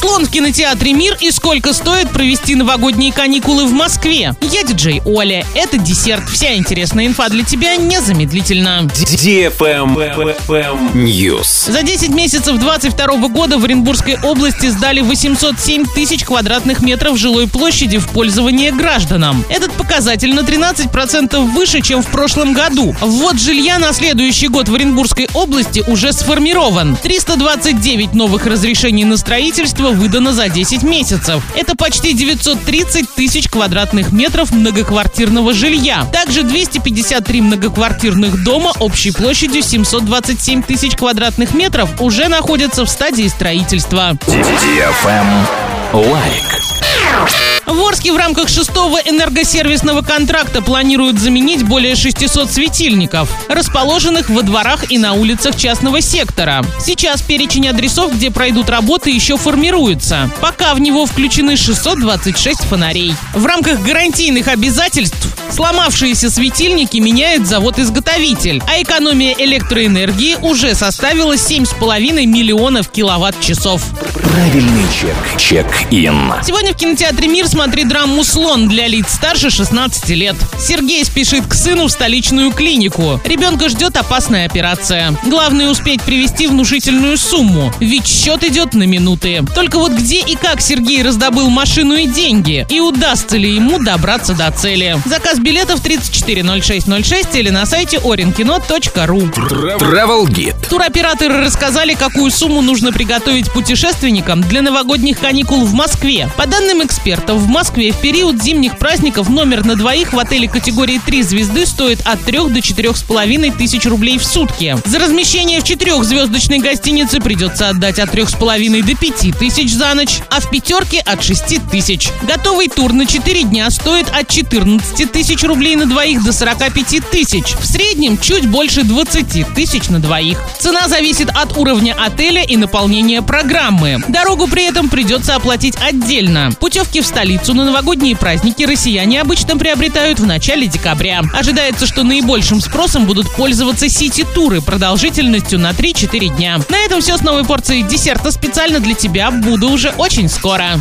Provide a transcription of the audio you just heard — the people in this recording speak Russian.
Слон в кинотеатре «Мир» и сколько стоит провести новогодние каникулы в Москве. Я диджей Оля. Это десерт. Вся интересная инфа для тебя незамедлительно. News. За 10 месяцев 22 года в Оренбургской области сдали 807 тысяч квадратных метров жилой площади в пользование гражданам. Этот показатель на 13% выше, чем в прошлом году. Ввод жилья на следующий год в Оренбургской области уже сформирован. 329 новых разрешений на строительство выдано за 10 месяцев. Это почти 930 тысяч квадратных метров многоквартирного жилья. Также 253 многоквартирных дома общей площадью 727 тысяч квадратных метров уже находятся в стадии строительства. Лайк. Орске в рамках шестого энергосервисного контракта планируют заменить более 600 светильников, расположенных во дворах и на улицах частного сектора. Сейчас перечень адресов, где пройдут работы, еще формируется. Пока в него включены 626 фонарей. В рамках гарантийных обязательств сломавшиеся светильники меняет завод-изготовитель, а экономия электроэнергии уже составила 7,5 миллионов киловатт-часов. Правильный чек. Чек-ин. Сегодня в кинотеатре «Мир» смотри драму «Слон» для лиц старше 16 лет. Сергей спешит к сыну в столичную клинику. Ребенка ждет опасная операция. Главное успеть привести внушительную сумму, ведь счет идет на минуты. Только вот где и как Сергей раздобыл машину и деньги? И удастся ли ему добраться до цели? Заказ билетов 340606 или на сайте orinkino.ru. Travel Guide. Туроператоры рассказали, какую сумму нужно приготовить путешественникам для новогодних каникул в Москве. По данным экспертов, в Москве в период зимних праздников номер на двоих в отеле категории 3 звезды стоит от 3 до 4,5 тысяч рублей в сутки. За размещение в четырехзвездочной гостинице придется отдать от 3,5 до 5 тысяч за ночь, а в пятерке от 6 тысяч. Готовый тур на 4 дня стоит от 14 тысяч рублей на двоих до 45 тысяч. В среднем чуть больше 20 тысяч на двоих. Цена зависит от уровня отеля и наполнения программы. Дорогу при этом придется оплатить отдельно. Путевки в столицу на новогодние праздники россияне обычно приобретают в начале декабря. Ожидается, что наибольшим спросом будут пользоваться сити-туры продолжительностью на 3-4 дня. На этом все с новой порцией десерта специально для тебя. Буду уже очень скоро.